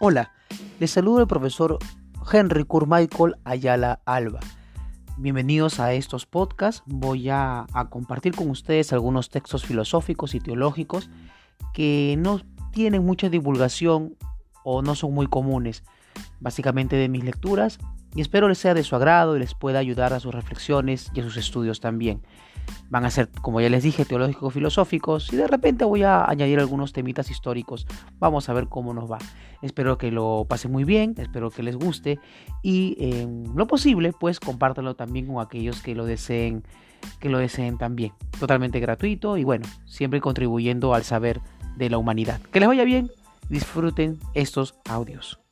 Hola, les saludo el profesor Henry Curmichael Ayala Alba. Bienvenidos a estos podcasts. Voy a, a, compartir con ustedes algunos textos filosóficos y teológicos que no tienen mucha divulgación o no son muy comunes, básicamente de mis lecturas, y espero les sea de su agrado y les pueda ayudar a sus reflexiones y a sus estudios también. Van a ser, como ya les dije, teológicos filosóficos y de repente voy a añadir algunos temitas históricos. Vamos a ver cómo nos va. Espero que lo pasen muy bien, espero que les guste y lo posible, pues compártanlo también con aquellos que lo deseen, que lo deseen también. Totalmente gratuito y bueno, siempre contribuyendo al saber de la humanidad. Que les vaya bien, disfruten estos audios.